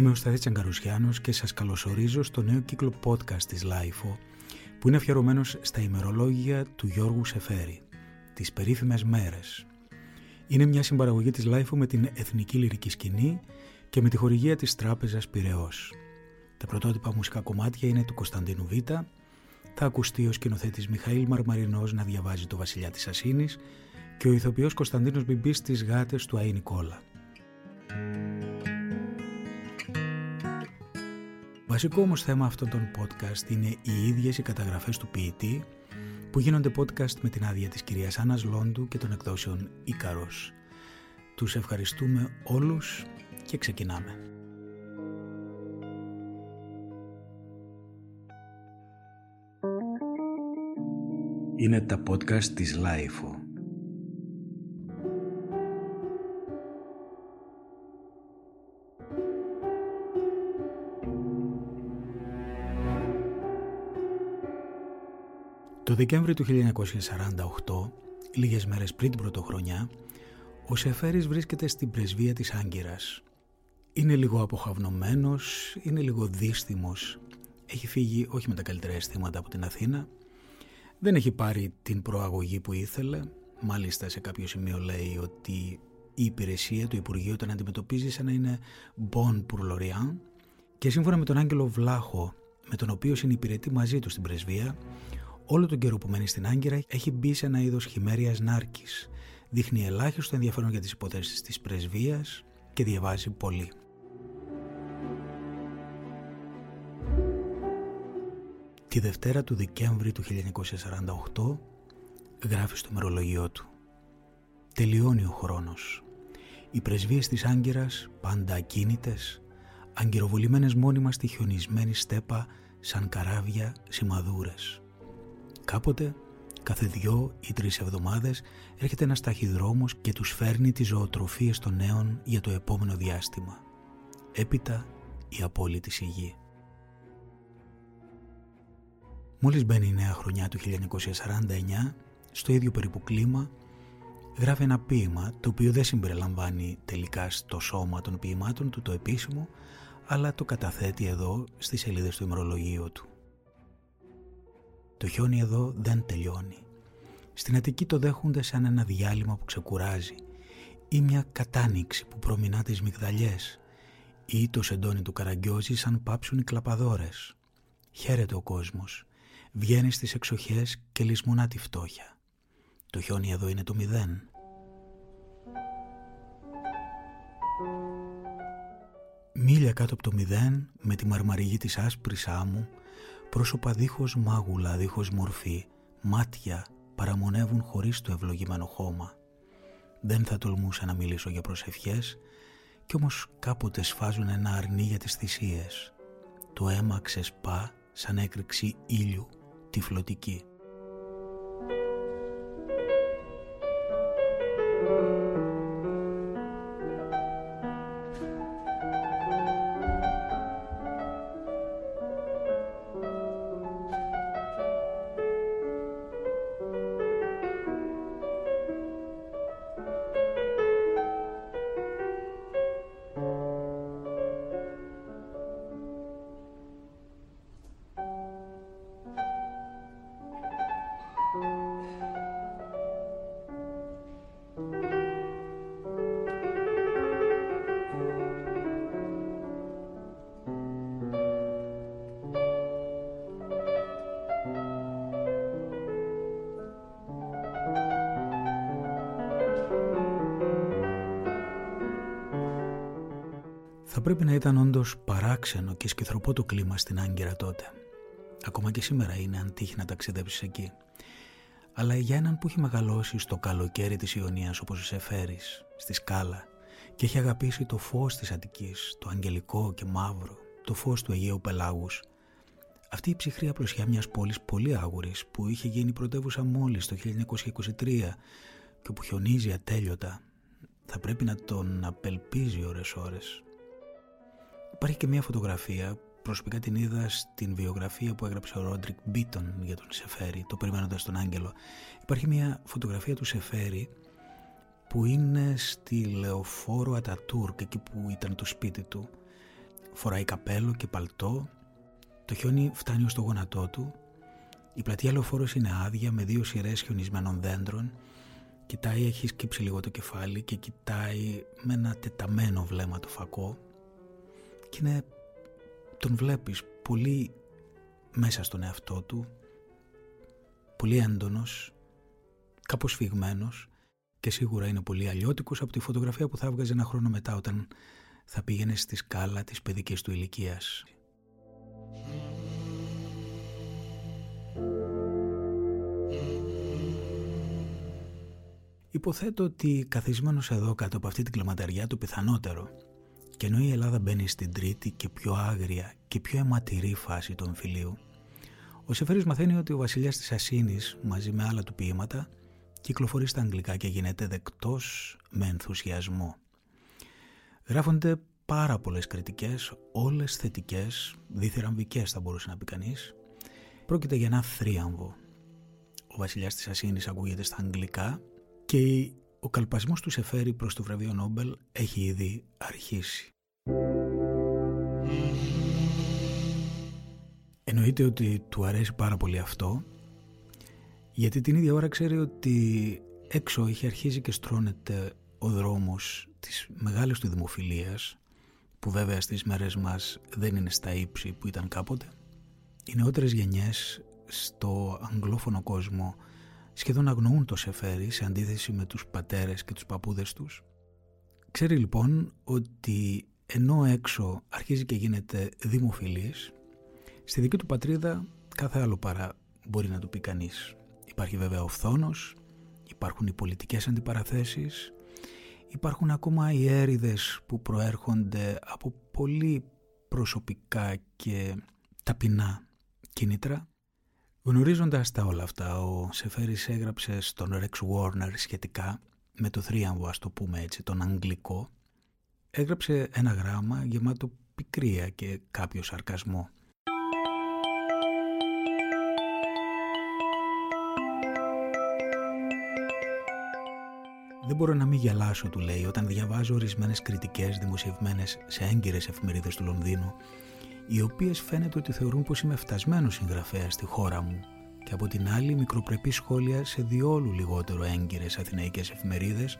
Είμαι ο Σταθής Τσαγκαρουσιάνος και σας καλωσορίζω στο νέο κύκλο podcast της LIFO που είναι αφιερωμένος στα ημερολόγια του Γιώργου Σεφέρη, τις περίφημες μέρες. Είναι μια συμπαραγωγή της LIFO με την Εθνική Λυρική Σκηνή και με τη χορηγία της Τράπεζας Πυραιός. Τα πρωτότυπα μουσικά κομμάτια είναι του Κωνσταντίνου Β. Θα ακουστεί ο σκηνοθέτης Μιχαήλ Μαρμαρινός να διαβάζει το Βασιλιά της Ασίνης και ο ηθοποιός Κωνσταντίνος Μπιμπής στις γάτες του Αΐ Νικόλα. Βασικό όμως θέμα αυτών των podcast είναι οι ίδιες οι καταγραφές του ποιητή που γίνονται podcast με την άδεια της κυρίας Άννας Λόντου και των εκδόσεων Ίκαρος. Τους ευχαριστούμε όλους και ξεκινάμε. Είναι τα podcast της Lifeo. Το Δεκέμβρη του 1948, λίγες μέρες πριν την πρωτοχρονιά, ο Σεφέρης βρίσκεται στην πρεσβεία της Άγκυρας. Είναι λίγο αποχαυνωμένος, είναι λίγο δύστημος. Έχει φύγει όχι με τα καλύτερα αισθήματα από την Αθήνα. Δεν έχει πάρει την προαγωγή που ήθελε. Μάλιστα σε κάποιο σημείο λέει ότι η υπηρεσία του Υπουργείου τον αντιμετωπίζει σαν να είναι bon pour l'Orient και σύμφωνα με τον Άγγελο Βλάχο με τον οποίο συνυπηρετεί μαζί του στην πρεσβεία όλο τον καιρό που μένει στην Άγκυρα έχει μπει σε ένα είδος χειμέριας νάρκης. Δείχνει ελάχιστο ενδιαφέρον για τις υποθέσεις της πρεσβείας και διαβάζει πολύ. Τη Δευτέρα του Δεκέμβρη του 1948 γράφει στο μερολογιό του «Τελειώνει ο χρόνος. Οι πρεσβείες της Άγκυρας, πάντα ακίνητες, αγκυροβολημένες μόνιμα στη χιονισμένη στέπα σαν καράβια σημαδούρες. Κάποτε, κάθε δυο ή τρεις εβδομάδες, έρχεται ένας ταχυδρόμος και τους φέρνει τις ζωοτροφίες των νέων για το επόμενο διάστημα. Έπειτα η απόλυτη σιγή. Μόλις μπαίνει η νέα χρονιά του 1949, στο ίδιο περίπου κλίμα, γράφει ένα ποίημα το οποίο δεν συμπεριλαμβάνει τελικά στο σώμα των ποίηματων του το επίσημο, αλλά το καταθέτει εδώ στις σελίδες του ημερολογίου του. Το χιόνι εδώ δεν τελειώνει. Στην Αττική το δέχονται σαν ένα διάλειμμα που ξεκουράζει ή μια κατάνοιξη που προμηνά τις μυγδαλιές ή το σεντόνι του καραγκιόζη σαν πάψουν οι κλαπαδόρες. Χαίρεται ο κόσμος. Βγαίνει στις εξοχές και λησμονά τη φτώχεια. Το χιόνι εδώ είναι το μηδέν. Μίλια κάτω από το μηδέν με τη μαρμαριγή της άσπρης άμμου Πρόσωπα δίχως μάγουλα, δίχως μορφή, μάτια παραμονεύουν χωρίς το ευλογημένο χώμα. Δεν θα τολμούσα να μιλήσω για προσευχές κι όμως κάποτε σφάζουν ένα αρνί για τις θυσίες. Το αίμα ξεσπά σαν έκρηξη ήλιου τυφλωτική. Θα πρέπει να ήταν όντως παράξενο και σκυθροπό το κλίμα στην Άγκυρα τότε. Ακόμα και σήμερα είναι αν τύχει να ταξιδέψεις εκεί. Αλλά για έναν που έχει μεγαλώσει στο καλοκαίρι της Ιωνίας όπως σε φέρεις, στη σκάλα και έχει αγαπήσει το φως της Αττικής, το αγγελικό και μαύρο, το φως του Αιγαίου Πελάγους, αυτή η ψυχρή απλωσιά μιας πόλης πολύ άγουρης που είχε γίνει πρωτεύουσα μόλις το 1923 και που χιονίζει ατέλειωτα θα πρέπει να τον απελπίζει ώρες ώρες Υπάρχει και μια φωτογραφία, προσωπικά την είδα στην βιογραφία που έγραψε ο Ρόντρικ Μπίτον για τον Σεφέρη, το περιμένοντας τον Άγγελο. Υπάρχει μια φωτογραφία του Σεφέρη που είναι στη λεωφόρο Ατατούρκ, εκεί που ήταν το σπίτι του. φοράει καπέλο και παλτό, το χιόνι φτάνει ως το γόνατό του, η πλατεία λεωφόρος είναι άδεια με δύο σειρές χιονισμένων δέντρων, κοιτάει, έχει σκύψει λίγο το κεφάλι και κοιτάει με ένα τεταμένο βλέμμα το φακό και είναι, τον βλέπεις πολύ μέσα στον εαυτό του, πολύ έντονος, κάπως φυγμένος και σίγουρα είναι πολύ αλλιώτικος από τη φωτογραφία που θα έβγαζε ένα χρόνο μετά όταν θα πήγαινε στη σκάλα της παιδικής του ηλικίας. Υποθέτω ότι καθισμένος εδώ κάτω από αυτή την κλαματαριά το πιθανότερο και ενώ η Ελλάδα μπαίνει στην τρίτη και πιο άγρια και πιο αιματηρή φάση του εμφυλίου, ο Σεφέρης μαθαίνει ότι ο βασιλιάς της Ασίνης μαζί με άλλα του ποίηματα κυκλοφορεί στα αγγλικά και γίνεται δεκτός με ενθουσιασμό. Γράφονται πάρα πολλές κριτικές, όλες θετικές, διθυραμβικές θα μπορούσε να πει κανείς. Πρόκειται για ένα θρίαμβο. Ο βασιλιάς της Ασίνης ακούγεται στα αγγλικά και ο καλπασμός του Σεφέρη προς το βραβείο Νόμπελ έχει ήδη αρχίσει. Εννοείται ότι του αρέσει πάρα πολύ αυτό γιατί την ίδια ώρα ξέρει ότι έξω έχει αρχίσει και στρώνεται ο δρόμος της μεγάλης του δημοφιλίας που βέβαια στις μέρες μας δεν είναι στα ύψη που ήταν κάποτε. Οι νεότερες γενιές στο αγγλόφωνο κόσμο σχεδόν αγνοούν το Σεφέρι σε αντίθεση με τους πατέρες και τους παππούδες τους. Ξέρει λοιπόν ότι ενώ έξω αρχίζει και γίνεται δημοφιλής, στη δική του πατρίδα κάθε άλλο παρά μπορεί να του πει κανείς. Υπάρχει βέβαια ο φθόνος, υπάρχουν οι πολιτικές αντιπαραθέσεις, υπάρχουν ακόμα οι έρηδες που προέρχονται από πολύ προσωπικά και ταπεινά κίνητρα Γνωρίζοντας τα όλα αυτά, ο Σεφέρης έγραψε στον Ρεξ Warner σχετικά με το θρίαμβο, ας το πούμε έτσι, τον αγγλικό, έγραψε ένα γράμμα γεμάτο πικρία και κάποιο σαρκασμό. Δεν μπορώ να μην γελάσω, του λέει, όταν διαβάζω ορισμένες κριτικές δημοσιευμένες σε έγκυρες εφημερίδες του Λονδίνου οι οποίες φαίνεται ότι θεωρούν πως είμαι φτασμένος συγγραφέα στη χώρα μου και από την άλλη μικροπρεπή σχόλια σε διόλου λιγότερο έγκυρες αθηναϊκές εφημερίδες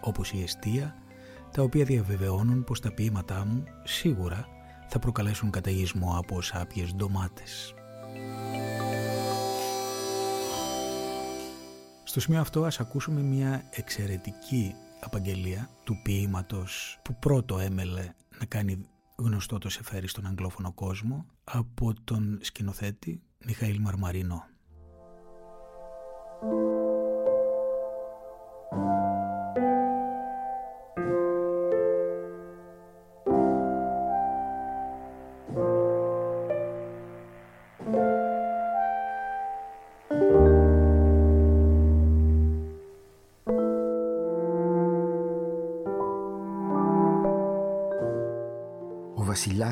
όπως η Εστία, τα οποία διαβεβαιώνουν πως τα ποίηματά μου σίγουρα θα προκαλέσουν καταιγισμό από σάπιες ντομάτες. Στο σημείο αυτό ας ακούσουμε μια εξαιρετική απαγγελία του ποίηματος που πρώτο έμελε να κάνει γνωστό το Σεφέρι στον αγγλόφωνο κόσμο από τον σκηνοθέτη Μιχαήλ Μαρμαρίνο.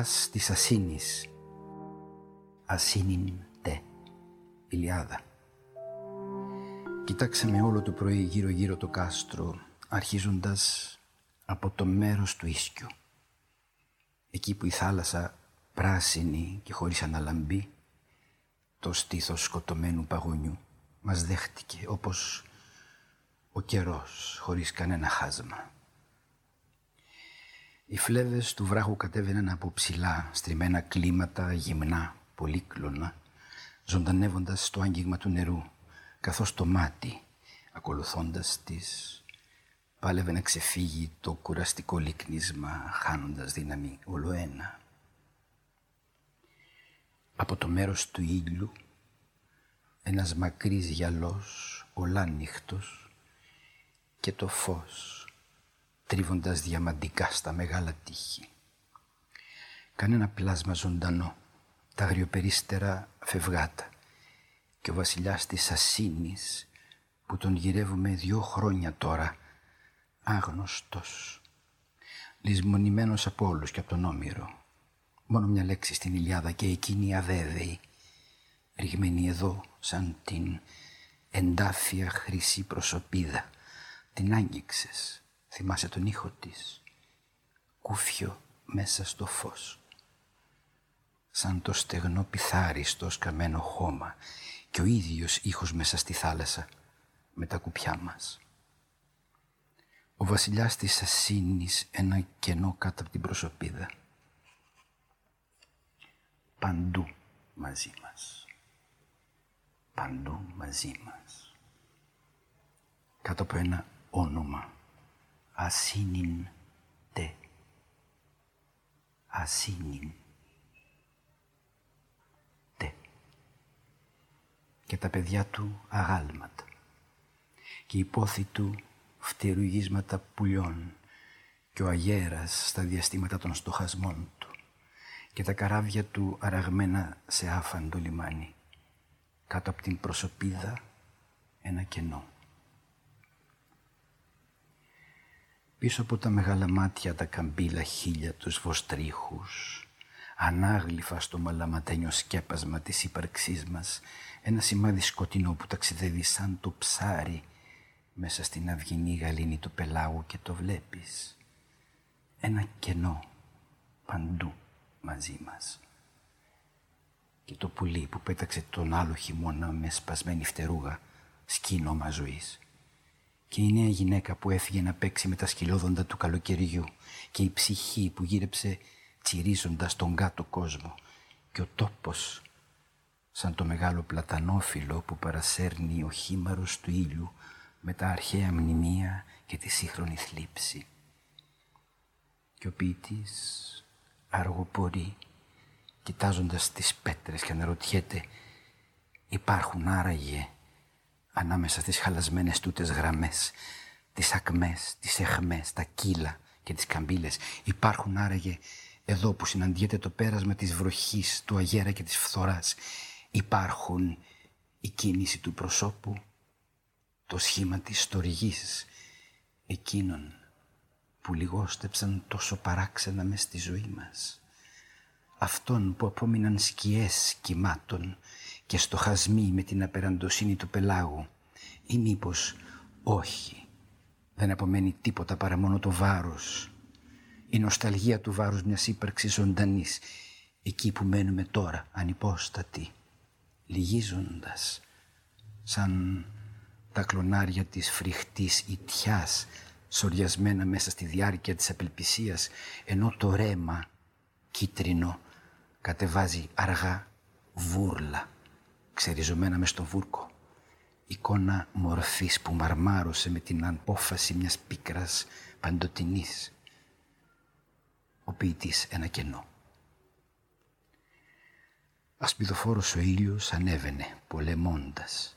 Βασιλιάς της Ασίνης. Ασίνιν τε, Ηλιάδα. Κοιτάξαμε όλο το πρωί γύρω γύρω το κάστρο, αρχίζοντας από το μέρος του ίσκιου. Εκεί που η θάλασσα πράσινη και χωρίς αναλαμπή, το στήθος σκοτωμένου παγωνιού μας δέχτηκε όπως ο καιρός χωρίς κανένα χάσμα. Οι φλέβες του βράχου κατέβαιναν από ψηλά, στριμμένα κλίματα, γυμνά, πολύκλωνα, ζωντανεύοντας το άγγιγμα του νερού, καθώς το μάτι, ακολουθώντας τις, πάλευε να ξεφύγει το κουραστικό λυκνίσμα, χάνοντας δύναμη ολοένα. Από το μέρος του ήλιου, ένας μακρύς γυαλός, ολάνυχτος, και το φως τρίβοντας διαμαντικά στα μεγάλα τείχη. Κανένα πλάσμα ζωντανό, τα αγριοπερίστερα φευγάτα και ο βασιλιάς της Ασίνης που τον γυρεύουμε δυο χρόνια τώρα, άγνωστος, λησμονημένος από όλους και από τον Όμηρο. Μόνο μια λέξη στην Ιλιάδα και εκείνη αβέβαιη, ρηγμένη εδώ σαν την εντάφια χρυσή προσωπίδα. Την άγγιξες Θυμάσαι τον ήχο της. Κούφιο μέσα στο φως. σαν το στεγνό πιθάρι στο σκαμμένο χώμα και ο ίδιος ήχος μέσα στη θάλασσα με τα κουπιά μας. Ο βασιλιάς της Ασίνης ένα κενό κάτω από την προσωπίδα. Παντού μαζί μας. Παντού μαζί μας. Κάτω από ένα όνομα. Ασίνιν τε. Ασίνιν τε. Και τα παιδιά του αγάλματα. Και η πόθη του φτερουγίσματα πουλιών και ο αγέρας στα διαστήματα των στοχασμών του και τα καράβια του αραγμένα σε άφαντο λιμάνι. Κάτω από την προσωπίδα ένα κενό. Πίσω από τα μεγάλα μάτια τα καμπύλα χίλια τους βοστρίχους, ανάγλυφα στο μαλαματένιο σκέπασμα της ύπαρξής μας, ένα σημάδι σκοτεινό που ταξιδεύει σαν το ψάρι μέσα στην αυγινή γαλήνη του πελάγου και το βλέπεις. Ένα κενό παντού μαζί μας. Και το πουλί που πέταξε τον άλλο χειμώνα με σπασμένη φτερούγα, σκήνομα ζωής. Και η νέα γυναίκα που έφυγε να παίξει με τα σκυλόδοντα του καλοκαιριού και η ψυχή που γύρεψε τσιρίζοντας τον κάτω κόσμο και ο τόπος σαν το μεγάλο πλατανόφυλλο που παρασέρνει ο χήμαρος του ήλιου με τα αρχαία μνημεία και τη σύγχρονη θλίψη. Και ο ποιητής αργοπορεί κοιτάζοντας τις πέτρες και αναρωτιέται υπάρχουν άραγε ανάμεσα στις χαλασμένες τούτες γραμμές τις ακμές, τις εχμές, τα κύλα και τις καμπύλες υπάρχουν άραγε εδώ που συναντιέται το πέρασμα της βροχής, του αγέρα και της φθοράς υπάρχουν η κίνηση του προσώπου το σχήμα της στοργής εκείνων που λιγόστεψαν τόσο παράξενα μες στη ζωή μας. Αυτών που απόμειναν σκιές κυμάτων και στοχασμοί με την απεραντοσύνη του πελάγου ή μήπως όχι, δεν απομένει τίποτα παρά μόνο το βάρος. Η νοσταλγία του βάρους μιας ύπαρξης ζωντανής, εκεί που μένουμε τώρα, ανυπόστατοι, λυγίζοντας, σαν τα κλονάρια της φρικτής ιτιάς σοριασμένα μέσα στη διάρκεια της απελπισίας, ενώ το ρέμα κίτρινο κατεβάζει αργά βούρλα, ξεριζωμένα μες στο βούρκο. Εικόνα μορφής που μαρμάρωσε με την απόφαση μιας πίκρας παντοτινής. Ο ποιητής ένα κενό. Ασπιδοφόρος ο ήλιος ανέβαινε πολεμώντας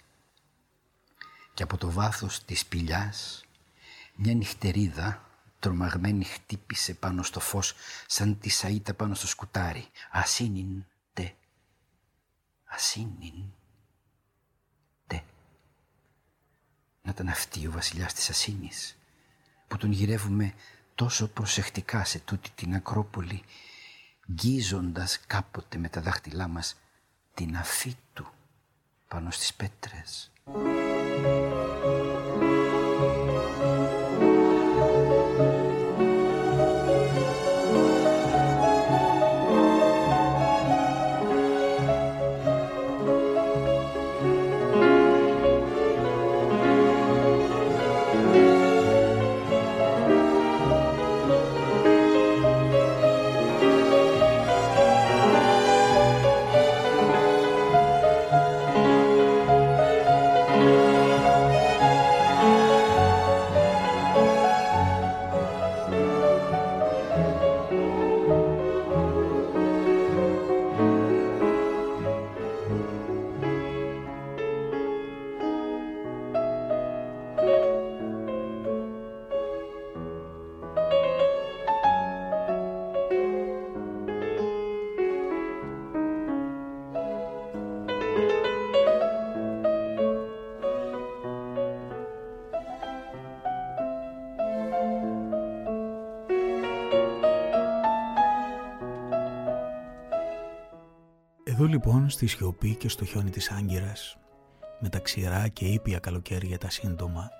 και από το βάθος της πηλιάς μια νυχτερίδα τρομαγμένη χτύπησε πάνω στο φως σαν τη σαΐτα πάνω στο σκουτάρι. Ασύνην τε. Ασύνην τε. Να ήταν αυτή ο βασιλιάς της Ασύνης που τον γυρεύουμε τόσο προσεκτικά σε τούτη την Ακρόπολη γκίζοντας κάποτε με τα δάχτυλά μας την αφή του πάνω στις πέτρες. Λοιπόν στη σιωπή και στο χιόνι της Άγκυρας, με τα ξηρά και ήπια καλοκαίρια τα σύντομα,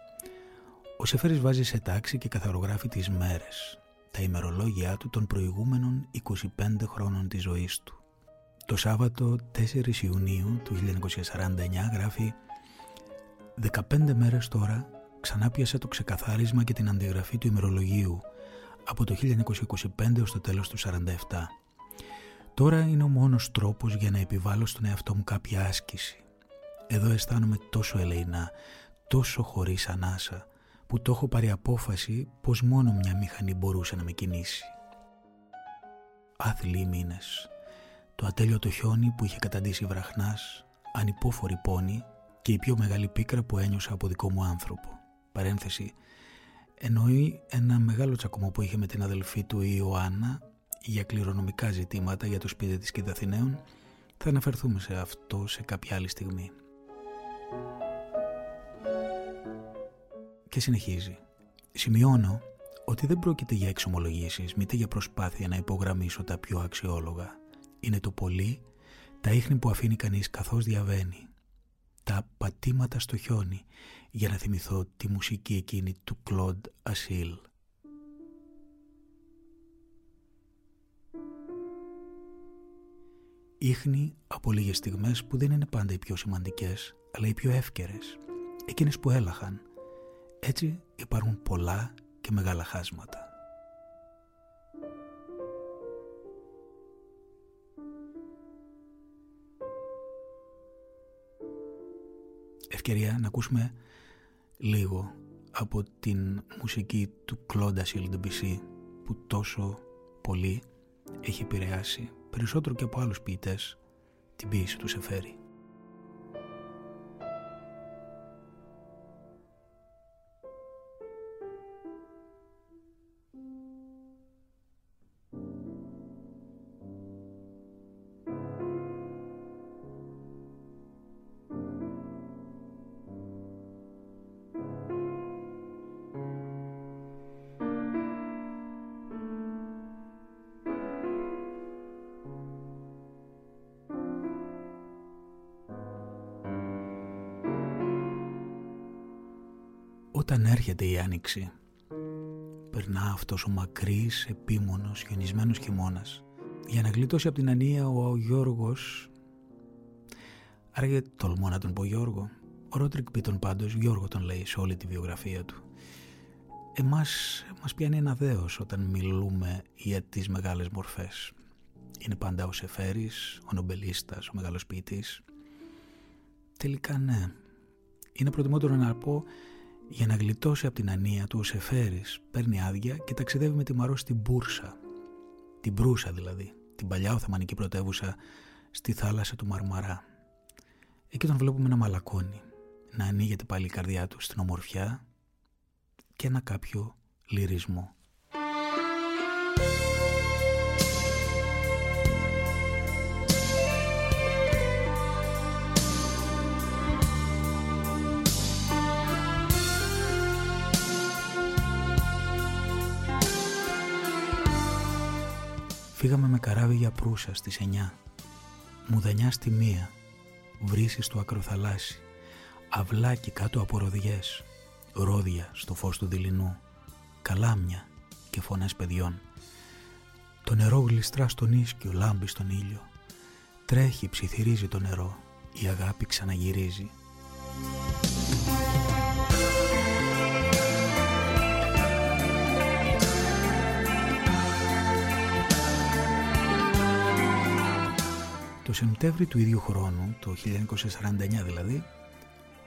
ο Σεφέρης βάζει σε τάξη και καθαρογράφει τις μέρες, τα ημερολόγια του των προηγούμενων 25 χρόνων της ζωής του. Το Σάββατο 4 Ιουνίου του 1949 γράφει «15 μέρες τώρα ξανά πιάσα το ξεκαθάρισμα και την αντιγραφή του ημερολογίου από το 1925 ως το τέλος του 47. Τώρα είναι ο μόνος τρόπος για να επιβάλλω στον εαυτό μου κάποια άσκηση. Εδώ αισθάνομαι τόσο ελεηνά, τόσο χωρίς ανάσα, που το έχω πάρει απόφαση πως μόνο μια μηχανή μπορούσε να με κινήσει. Άθλοι μήνες. Το ατέλειωτο χιόνι που είχε καταντήσει βραχνάς, ανυπόφορη πόνη και η πιο μεγάλη πίκρα που ένιωσα από δικό μου άνθρωπο. Παρένθεση, εννοεί ένα μεγάλο τσακωμό που είχε με την αδελφή του η Ιωάννα για κληρονομικά ζητήματα για το σπίτι της Κιδαθηναίων. Θα αναφερθούμε σε αυτό σε κάποια άλλη στιγμή. Και συνεχίζει. Σημειώνω ότι δεν πρόκειται για εξομολογήσεις, μήτε για προσπάθεια να υπογραμμίσω τα πιο αξιόλογα. Είναι το πολύ, τα ίχνη που αφήνει κανείς καθώς διαβαίνει. Τα πατήματα στο χιόνι, για να θυμηθώ τη μουσική εκείνη του Κλοντ Ασίλ. Ίχνη από λίγες στιγμές που δεν είναι πάντα οι πιο σημαντικές, αλλά οι πιο εύκαιρες. Εκείνες που έλαχαν. Έτσι υπάρχουν πολλά και μεγάλα χάσματα. Ευκαιρία να ακούσουμε λίγο από την μουσική του Claude Asile που τόσο πολύ έχει επηρεάσει περισσότερο και από άλλους ποιητές την ποίηση τους Σεφέρη. Έρχεται η άνοιξη, περνά αυτός ο μακρύς, επίμονος, χιονισμένος χειμώνας. Για να γλιτώσει από την ανία ο Γιώργος... Άραγε τολμώ να τον πω Γιώργο. Ο Ρότρικ Πίτον πάντως, Γιώργο τον λέει σε όλη τη βιογραφία του. Εμάς μας πιάνει ένα δέος όταν μιλούμε για τις μεγάλες μορφές. Είναι πάντα ο Σεφέρης, ο νομπελίστας, ο μεγάλος ποιητής. Τελικά ναι. Είναι προτιμότερο να πω για να γλιτώσει από την ανία του ο Σεφέρης παίρνει άδεια και ταξιδεύει με τη Μαρό στην Μπούρσα. Την Μπρούσα δηλαδή, την παλιά Οθωμανική πρωτεύουσα στη θάλασσα του Μαρμαρά. Εκεί τον βλέπουμε να μαλακώνει, να ανοίγεται πάλι η καρδιά του στην ομορφιά και ένα κάποιο λυρισμό. Φύγαμε με καράβι για Προύσα στις 9. Μουδανιά στη μία. Βρύσεις στο ακροθαλάσσι. Αυλάκι κάτω από ροδιές. Ρόδια στο φως του δειλινού. Καλάμια και φωνές παιδιών. Το νερό γλιστρά στον ίσκιο, λάμπει στον ήλιο. Τρέχει, ψιθυρίζει το νερό. Η αγάπη ξαναγυρίζει. Το Σεπτέμβρη του ίδιου χρόνου, το 1949 δηλαδή,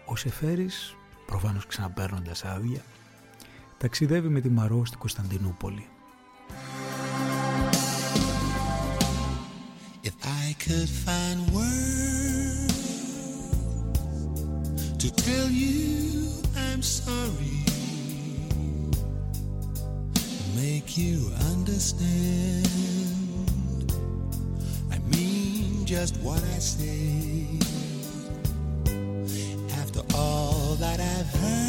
ο Σεφέρης, προφανώς ξαναπαίρνοντας άδεια, ταξιδεύει με τη Μαρό στην Κωνσταντινούπολη. If I could find words to tell you I'm sorry make you understand just what I say. After all that I've heard,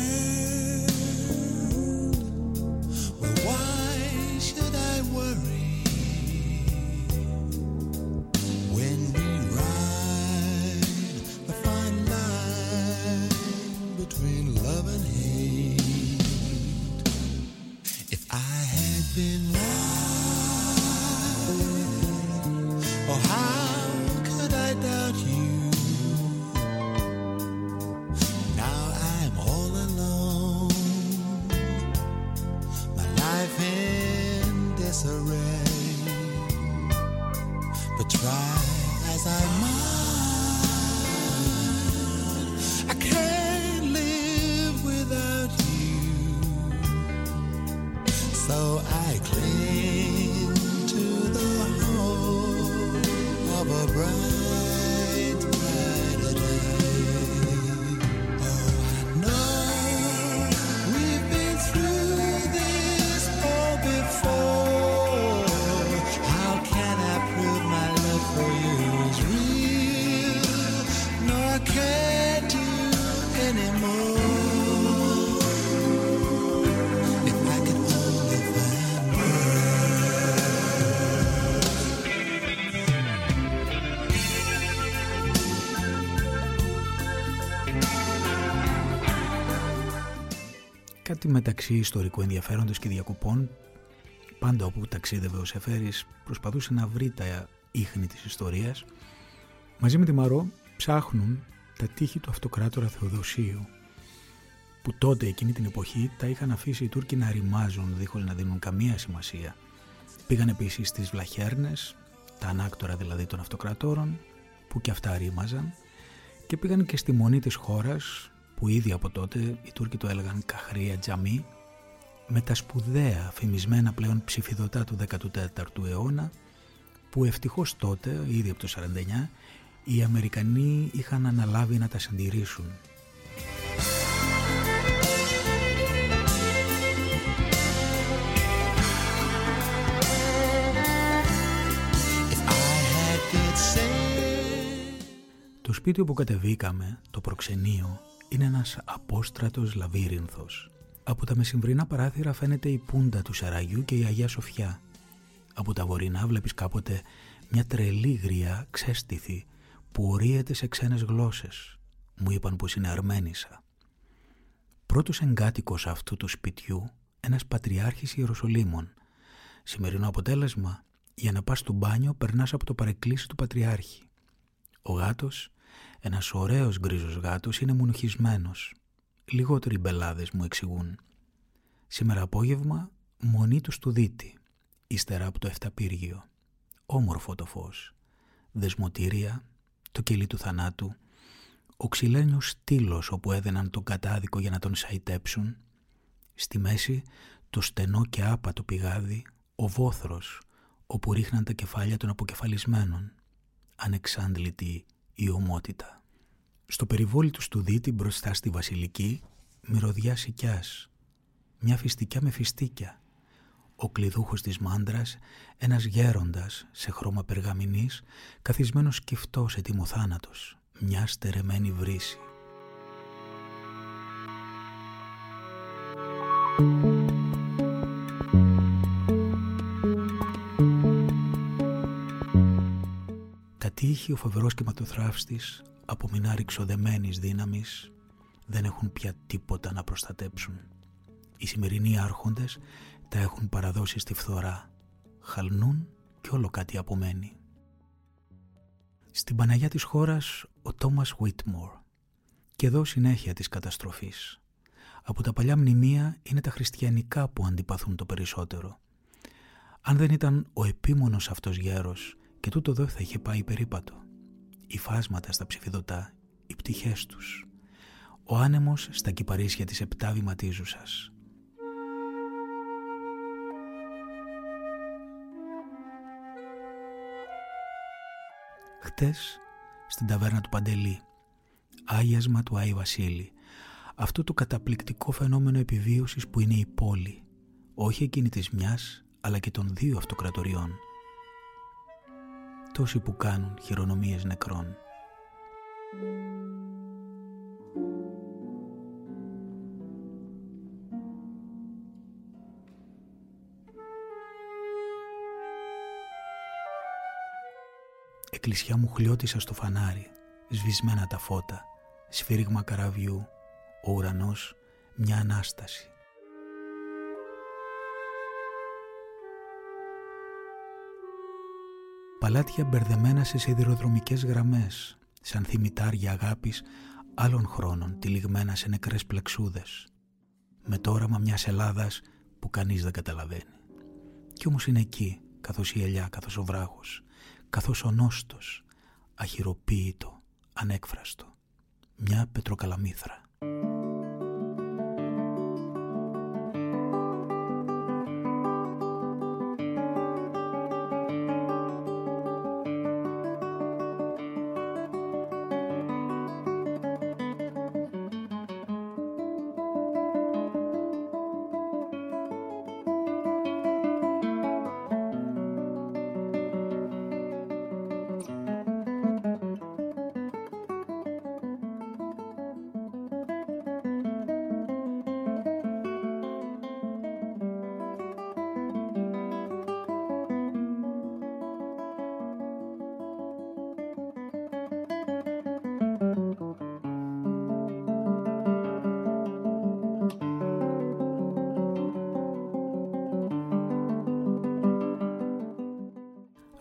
Κάτι μεταξύ ιστορικού ενδιαφέροντος και διακοπών, πάντα όπου ταξίδευε ο Σεφέρης προσπαθούσε να βρει τα ίχνη της ιστορίας. Μαζί με τη Μαρό ψάχνουν τα τείχη του αυτοκράτορα Θεοδοσίου, που τότε εκείνη την εποχή τα είχαν αφήσει οι Τούρκοι να ρημάζουν δίχως να δίνουν καμία σημασία. Πήγαν επίσης στις Βλαχέρνες, τα ανάκτορα δηλαδή των αυτοκρατόρων, που και αυτά ρήμαζαν, και πήγαν και στη μονή της χώρας, που ήδη από τότε οι Τούρκοι το έλεγαν Καχρία Τζαμί, με τα σπουδαία φημισμένα πλέον ψηφιδωτά του 14ου αιώνα, που ευτυχώς τότε, ήδη από το 49, οι Αμερικανοί είχαν αναλάβει να τα συντηρήσουν. If I had good sense. Το σπίτι όπου κατεβήκαμε, το προξενείο, είναι ένας απόστρατος λαβύρινθος. Από τα μεσημβρινά παράθυρα φαίνεται η πούντα του Σαραγιού και η Αγία Σοφιά. Από τα βορεινά βλέπεις κάποτε μια τρελή γριά ξέστηθη που ορίεται σε ξένες γλώσσες. Μου είπαν πως είναι Αρμένισσα. Πρώτος εγκάτοικος αυτού του σπιτιού, ένας πατριάρχης Ιεροσολύμων. Σημερινό αποτέλεσμα, για να πας στο μπάνιο περνάς από το παρεκκλήσι του πατριάρχη. Ο γάτος, ένας ωραίος γκρίζος γάτος, είναι μουνοχισμένος. Λιγότεροι μπελάδες μου εξηγούν. Σήμερα απόγευμα, μονή του του δίτη, ύστερα από το εφταπύργιο. Όμορφο το φως. Δεσμοτήρια, το κελί του θανάτου, ο ξυλένιος στήλος όπου έδαιναν τον κατάδικο για να τον σαϊτέψουν, στη μέση το στενό και άπατο πηγάδι, ο βόθρος, όπου ρίχναν τα κεφάλια των αποκεφαλισμένων, ανεξάντλητη η ομότητα. Στο περιβόλι του στουδίτη μπροστά στη βασιλική, μυρωδιά σικιάς, μια φιστικιά με φιστίκια, ο κλειδούχος της μάντρας, ένας γέροντας σε χρώμα περγαμηνής, καθισμένος σκυφτός έτοιμο θάνατος, μια στερεμένη βρύση. Τα τείχη ο φοβερός κυματοθράφστης από μηνάρι ξοδεμένης δύναμης δεν έχουν πια τίποτα να προστατέψουν. Οι σημερινοί άρχοντες τα έχουν παραδώσει στη φθορά, χαλνούν και όλο κάτι απομένει. Στην Παναγιά της χώρας ο Τόμας Βίτμορ και εδώ συνέχεια της καταστροφής. Από τα παλιά μνημεία είναι τα χριστιανικά που αντιπαθούν το περισσότερο. Αν δεν ήταν ο επίμονος αυτός γέρος και τούτο εδώ θα είχε πάει περίπατο. Οι φάσματα στα ψηφιδωτά, οι πτυχές τους. Ο άνεμος στα κυπαρίσια της επτά βηματίζουσας. Χτες, στην ταβέρνα του Παντελή, άγιασμα του Άι Βασίλη, αυτό το καταπληκτικό φαινόμενο επιβίωσης που είναι η πόλη, όχι εκείνη της μιας, αλλά και των δύο αυτοκρατοριών. Τόσοι που κάνουν χειρονομίες νεκρών. Εκκλησιά μου χλιώτησα στο φανάρι, σβησμένα τα φώτα, σφύριγμα καραβιού, ο ουρανός μια Ανάσταση. Παλάτια μπερδεμένα σε σιδηροδρομικές γραμμές, σαν θυμητάρια αγάπης άλλων χρόνων τυλιγμένα σε νεκρές πλεξούδες. Με το όραμα μιας Ελλάδας που κανείς δεν καταλαβαίνει. Κι όμως είναι εκεί, καθώς η ελιά, καθώς ο βράχος, καθώς ο νόστος, αχυροποίητο, ανέκφραστο. Μια πετροκαλαμήθρα.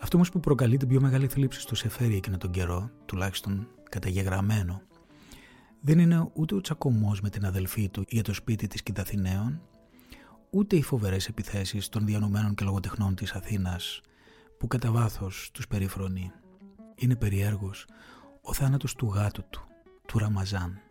Αυτό όμως που προκαλεί την πιο μεγάλη θλίψη στο Σεφέρι εκείνο τον καιρό, τουλάχιστον καταγεγραμμένο, δεν είναι ούτε ο τσακωμός με την αδελφή του για το σπίτι της Κιταθηναίων, ούτε οι φοβερές επιθέσεις των διανομένων και λογοτεχνών της Αθήνας που κατά βάθος τους περιφρονεί. Είναι περιέργως ο θάνατος του γάτου του, του Ραμαζάν.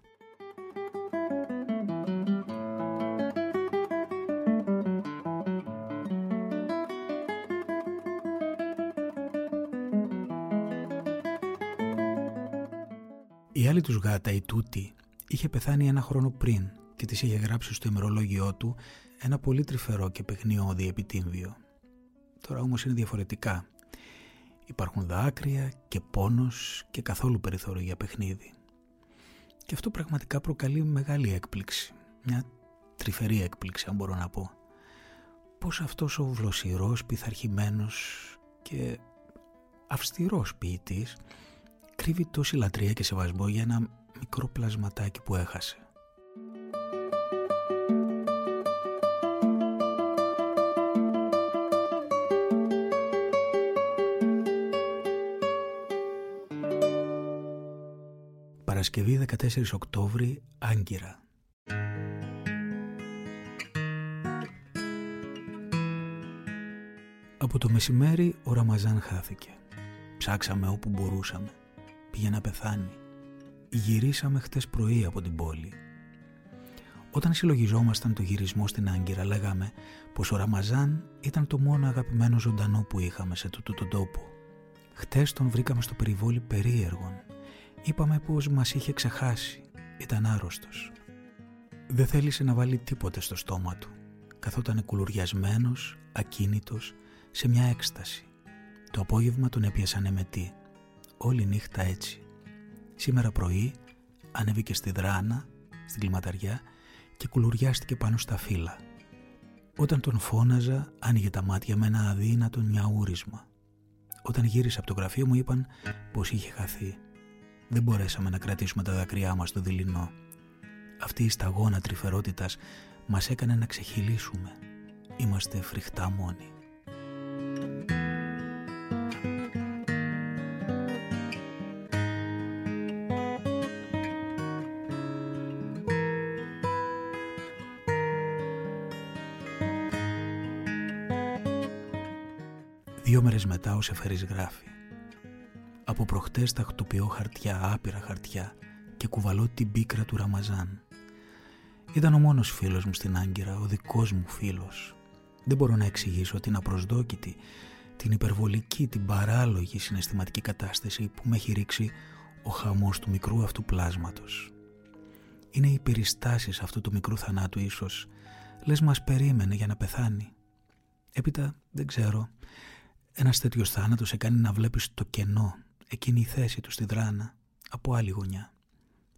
Γάτα, η Τούτη, είχε πεθάνει ένα χρόνο πριν και της είχε γράψει στο ημερολόγιό του ένα πολύ τρυφερό και παιχνιώδη επιτύμβιο. Τώρα όμως είναι διαφορετικά. Υπάρχουν δάκρυα και πόνος και καθόλου περιθώριο για παιχνίδι. Και αυτό πραγματικά προκαλεί μεγάλη έκπληξη. Μια τρυφερή έκπληξη αν μπορώ να πω. Πώς αυτός ο βλοσιρός, πειθαρχημένος και αυστηρός ποιητής κρύβει τόση λατρεία και σεβασμό για ένα μικρό πλασματάκι που έχασε. Παρασκευή 14 Οκτώβρη, Άγκυρα. Από το μεσημέρι ο Ραμαζάν χάθηκε. Ψάξαμε όπου μπορούσαμε. Πήγε να πεθάνει. Γυρίσαμε χτες πρωί από την πόλη. Όταν συλλογιζόμασταν το γυρισμό στην Άγκυρα λέγαμε πως ο Ραμαζάν ήταν το μόνο αγαπημένο ζωντανό που είχαμε σε τούτο τον τόπο. Χτες τον βρήκαμε στο περιβόλι περίεργον. Είπαμε πως μας είχε ξεχάσει. Ήταν άρρωστος. Δεν θέλησε να βάλει τίποτε στο στόμα του. Καθόταν κουλουριασμένος, ακίνητος, σε μια έκσταση. Το απόγευμα τον έπιασαν εμετή. Όλη νύχτα έτσι. Σήμερα πρωί ανέβηκε στη δράνα, στην κλιματαριά και κουλουριάστηκε πάνω στα φύλλα. Όταν τον φώναζα άνοιγε τα μάτια με ένα αδύνατο νιαούρισμα. Όταν γύρισα από το γραφείο μου είπαν πως είχε χαθεί. Δεν μπορέσαμε να κρατήσουμε τα δάκρυά μας στο δειλινό. Αυτή η σταγόνα τρυφερότητας μας έκανε να ξεχυλήσουμε. Είμαστε φρικτά μόνοι. Σεφερής γράφει «Από προχτές τα χτυπιώ χαρτιά, άπειρα χαρτιά και κουβαλώ την πίκρα του Ραμαζάν. Ήταν ο μόνος φίλος μου στην Άγκυρα, ο δικός μου φίλος. Δεν μπορώ να εξηγήσω την απροσδόκητη, την υπερβολική, την παράλογη συναισθηματική κατάσταση που με έχει ρίξει ο χαμός του μικρού αυτού πλάσματος. Είναι οι περιστάσεις αυτού του μικρού θανάτου ίσως. Λες μας περίμενε για να πεθάνει. Έπειτα δεν ξέρω. Ένας τέτοιος θάνατος σε κάνει να βλέπεις το κενό, εκείνη η θέση του στη δράνα, από άλλη γωνιά.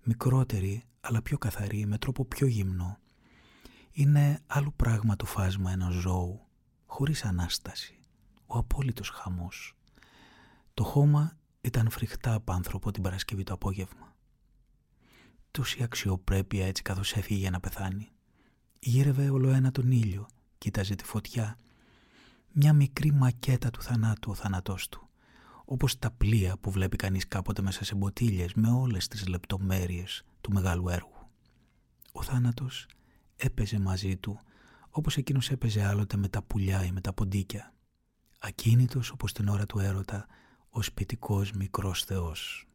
Μικρότερη, αλλά πιο καθαρή, με τρόπο πιο γυμνό. Είναι άλλο πράγμα το φάσμα ενός ζώου, χωρίς ανάσταση. Ο απόλυτος χαμός. Το χώμα ήταν φρικτά απάνθρωπο την Παρασκευή το απόγευμα. Τόση αξιοπρέπεια έτσι καθώς έφυγε για να πεθάνει. Γύρευε όλο ένα τον ήλιο, κοίταζε τη φωτιά. Μια μικρή μακέτα του θανάτου ο θάνατός του. Όπως τα πλοία που βλέπει κανείς κάποτε μέσα σε μποτίλιες με όλες τις λεπτομέρειες του μεγάλου έργου. Ο θάνατος έπαιζε μαζί του όπως εκείνος έπαιζε άλλοτε με τα πουλιά ή με τα ποντίκια. Ακίνητος όπως την ώρα του έρωτα, ο σπιτικός μικρός θεός.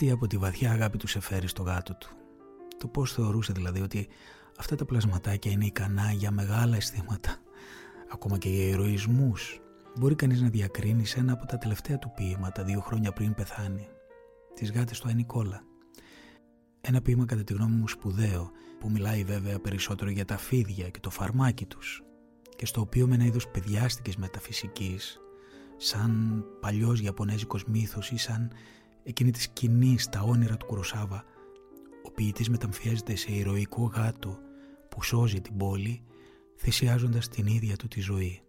Κάτι από τη βαθιά αγάπη του σε φέρει στο γάτο του. Το πώς θεωρούσε δηλαδή ότι αυτά τα πλασματάκια είναι ικανά για μεγάλα αισθήματα, ακόμα και για ηρωισμούς. Μπορεί κανείς να διακρίνει σε ένα από τα τελευταία του ποίηματα δύο χρόνια πριν πεθάνει, τις γάτες του Αϊνικόλα. Ένα ποίημα κατά τη γνώμη μου σπουδαίο, που μιλάει βέβαια περισσότερο για τα φίδια και το φαρμάκι τους και στο οποίο με ένα είδος παιδιάστικης μεταφυσικής, σαν παλιός Ιαπωνέζικος μύθος ή σαν εκείνη τη σκηνή στα όνειρα του Κουροσάβα, ο ποιητής μεταμφιέζεται σε ηρωικό γάτο που σώζει την πόλη, θυσιάζοντας την ίδια του τη ζωή.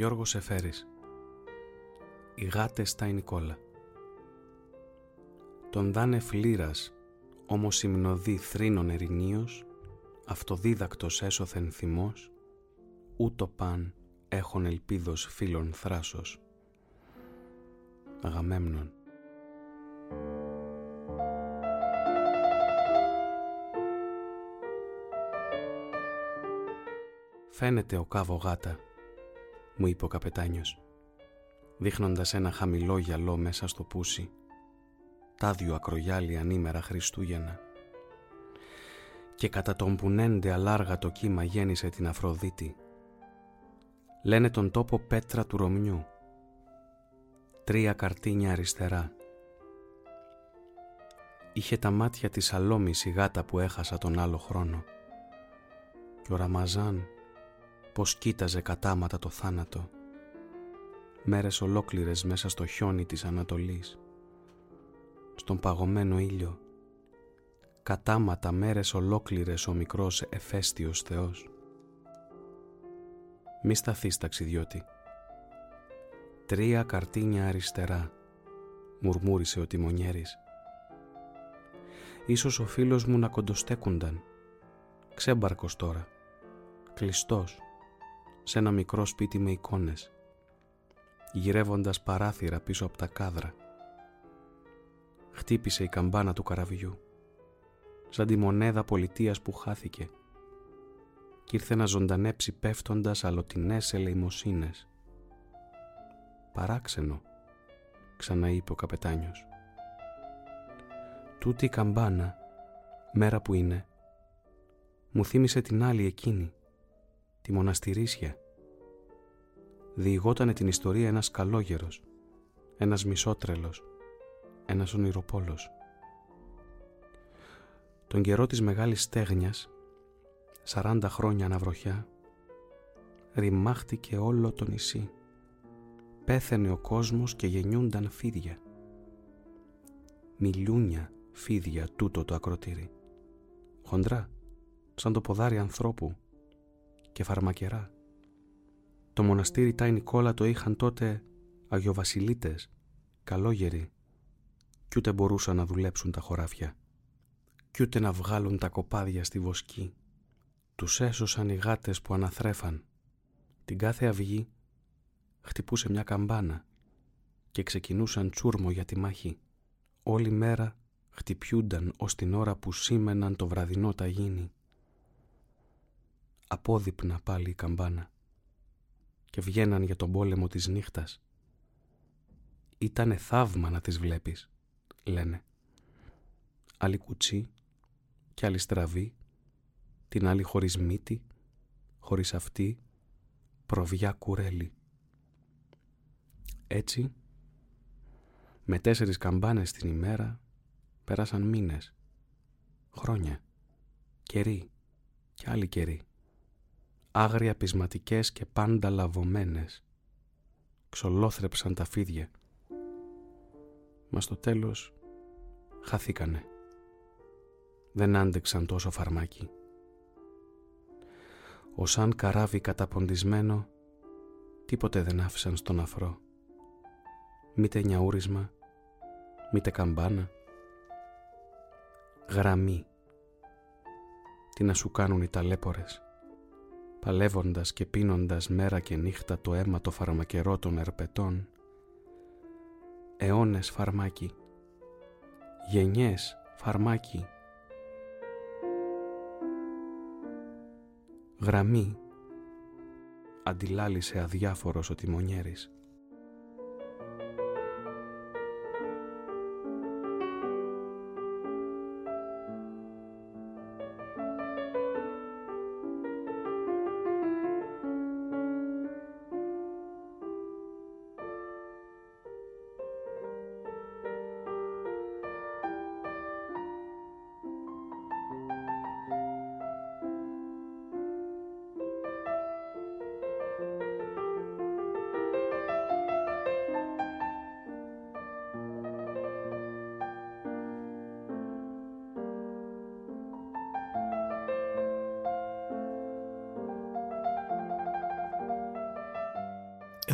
Γιώργος Εφέρης. Οι γάτες στα Νικόλα Τον δάνε φλήρας, όμως υμνοδί θρήνων ερηνίος, αυτοδίδακτος έσωθεν θυμός, ούτω παν έχων ελπίδος φίλων θράσος. Αγαμέμνων Φαίνεται ο κάβο γάτα μου είπε ο καπετάνιος, δείχνοντας ένα χαμηλό γυαλό μέσα στο πούσι, τάδιο ακρογιάλι ανήμερα Χριστούγεννα. Και κατά τον πουνέντε αλάργα το κύμα γέννησε την Αφροδίτη. Λένε τον τόπο πέτρα του Ρωμιού. Τρία καρτίνια αριστερά. Είχε τα μάτια της αλόμης η γάτα που έχασα τον άλλο χρόνο. Και ο Ραμαζάν πως κοίταζε κατάματα το θάνατο. Μέρες ολόκληρες μέσα στο χιόνι της Ανατολής. Στον παγωμένο ήλιο. Κατάματα μέρες ολόκληρες ο μικρός εφέστιος Θεός. Μη σταθείς ταξιδιώτη. Τρία καρτίνια αριστερά, μουρμούρισε ο τιμονιέρης. Ίσως ο φίλος μου να κοντοστέκουνταν. Ξέμπαρκος τώρα. Κλειστός σε ένα μικρό σπίτι με εικόνες, γυρεύοντας παράθυρα πίσω από τα κάδρα. Χτύπησε η καμπάνα του καραβιού, σαν τη μονέδα πολιτείας που χάθηκε κι ήρθε να ζωντανέψει πέφτοντας αλωτινές ελεημοσύνες. «Παράξενο», ξαναείπε ο καπετάνιος. «Τούτη η καμπάνα, μέρα που είναι, μου θύμισε την άλλη εκείνη, τη μοναστηρίσια. Διηγότανε την ιστορία ένας καλόγερος, ένας μισότρελος, ένας ονειροπόλος. Τον καιρό της μεγάλης στέγνιας, 40 χρόνια αναβροχιά, ρημάχτηκε όλο το νησί. Πέθαινε ο κόσμος και γεννιούνταν φίδια. Μιλούνια φίδια τούτο το ακροτήρι. Χοντρά, σαν το ποδάρι ανθρώπου και φαρμακερά. Το μοναστήρι Τάι Νικόλα το είχαν τότε αγιοβασιλίτες, καλόγεροι, κι ούτε μπορούσαν να δουλέψουν τα χωράφια, κι ούτε να βγάλουν τα κοπάδια στη βοσκή. Τους έσωσαν οι γάτες που αναθρέφαν. Την κάθε αυγή χτυπούσε μια καμπάνα και ξεκινούσαν τσούρμο για τη μάχη. Όλη μέρα χτυπιούνταν ως την ώρα που σήμαιναν το βραδινό ταγίνι. Απόδειπνα πάλι η καμπάνα και βγαίναν για τον πόλεμο της νύχτας. Ήτανε θαύμα να τις βλέπεις, λένε. Άλλη κουτσί και άλλη στραβή, την άλλη χωρίς μύτη, χωρίς αυτή, προβιά κουρέλι. Έτσι, με τέσσερις καμπάνες την ημέρα, πέρασαν μήνες, χρόνια, καιροί και άλλοι καιροί. Άγρια πεισματικές και πάντα λαβωμένες. Ξολόθρεψαν τα φίδια. Μα στο τέλος χαθήκανε. Δεν άντεξαν τόσο φαρμάκι. Ο σαν καράβι καταποντισμένο τίποτε δεν άφησαν στον αφρό. Μήτε νιαούρισμα, μήτε καμπάνα. Γραμμή. Τι να σου κάνουν οι ταλέπορες. Παλεύοντας και πίνοντας μέρα και νύχτα το αίμα το φαρμακερό των ερπετών. Αιώνες φαρμάκι. Γενιές φαρμάκι. Γραμμή. Αντιλάλησε αδιάφορος ο τιμονιέρης.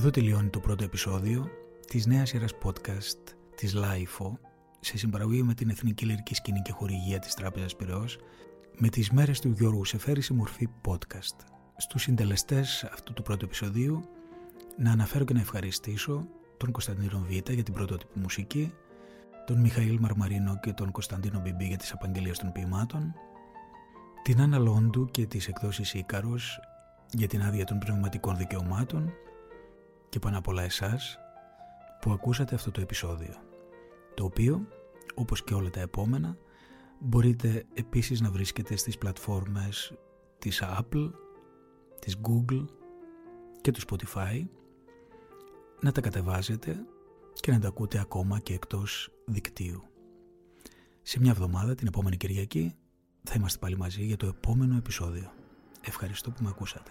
Εδώ τελειώνει το πρώτο επεισόδιο της νέας σειράς podcast της LIFO σε συμπαραγωγή με την Εθνική Λυρική Σκηνή και Χορηγία της Τράπεζας Πυραιός με τις μέρες του Γιώργου Σεφέρη σε μορφή podcast. Στους συντελεστές αυτού του πρώτου επεισοδίου να αναφέρω και να ευχαριστήσω τον Κωνσταντίνο Β για την πρωτότυπη μουσική, τον Μιχαήλ Μαρμαρίνο και τον Κωνσταντίνο Μπιμπί για τις απαγγελίες των ποιημάτων, την Άννα Λόντου και τις εκδόσεις Ίκαρος για την άδεια των πνευματικών δικαιωμάτων και πάνω απ' όλα εσάς που ακούσατε αυτό το επεισόδιο, το οποίο, όπως και όλα τα επόμενα, μπορείτε επίσης να βρίσκετε στις πλατφόρμες της Apple, της Google και του Spotify, να τα κατεβάζετε και να τα ακούτε ακόμα και εκτός δικτύου. Σε μια εβδομάδα, την επόμενη Κυριακή, θα είμαστε πάλι μαζί για το επόμενο επεισόδιο. Ευχαριστώ που με ακούσατε.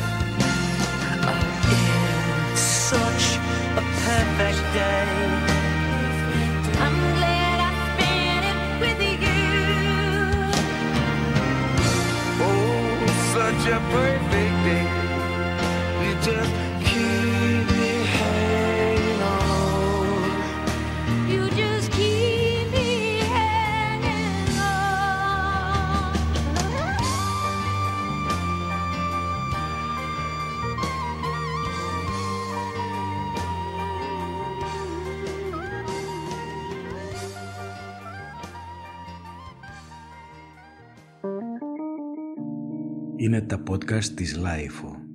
A perfect day. You just podcast της Λάιφο.